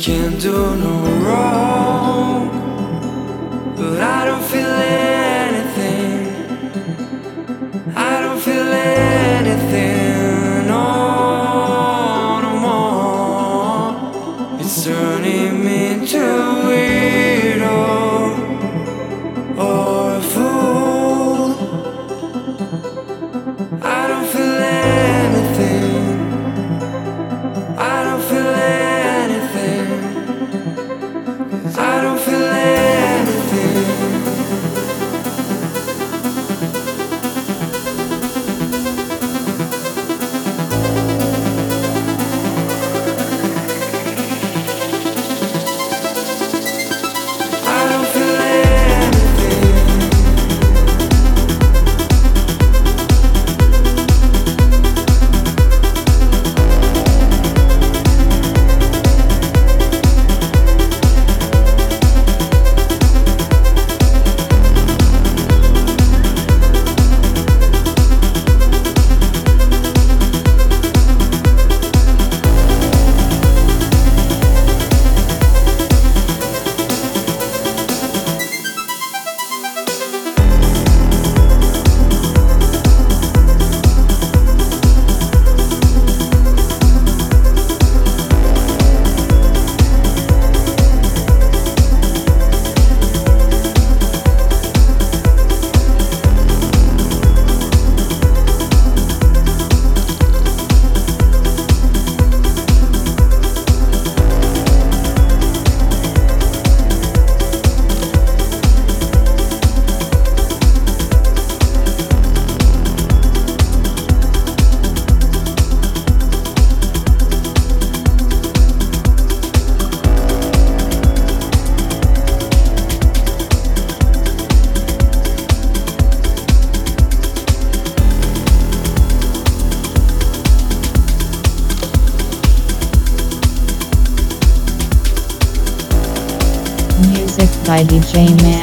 can't do no wrong. DJ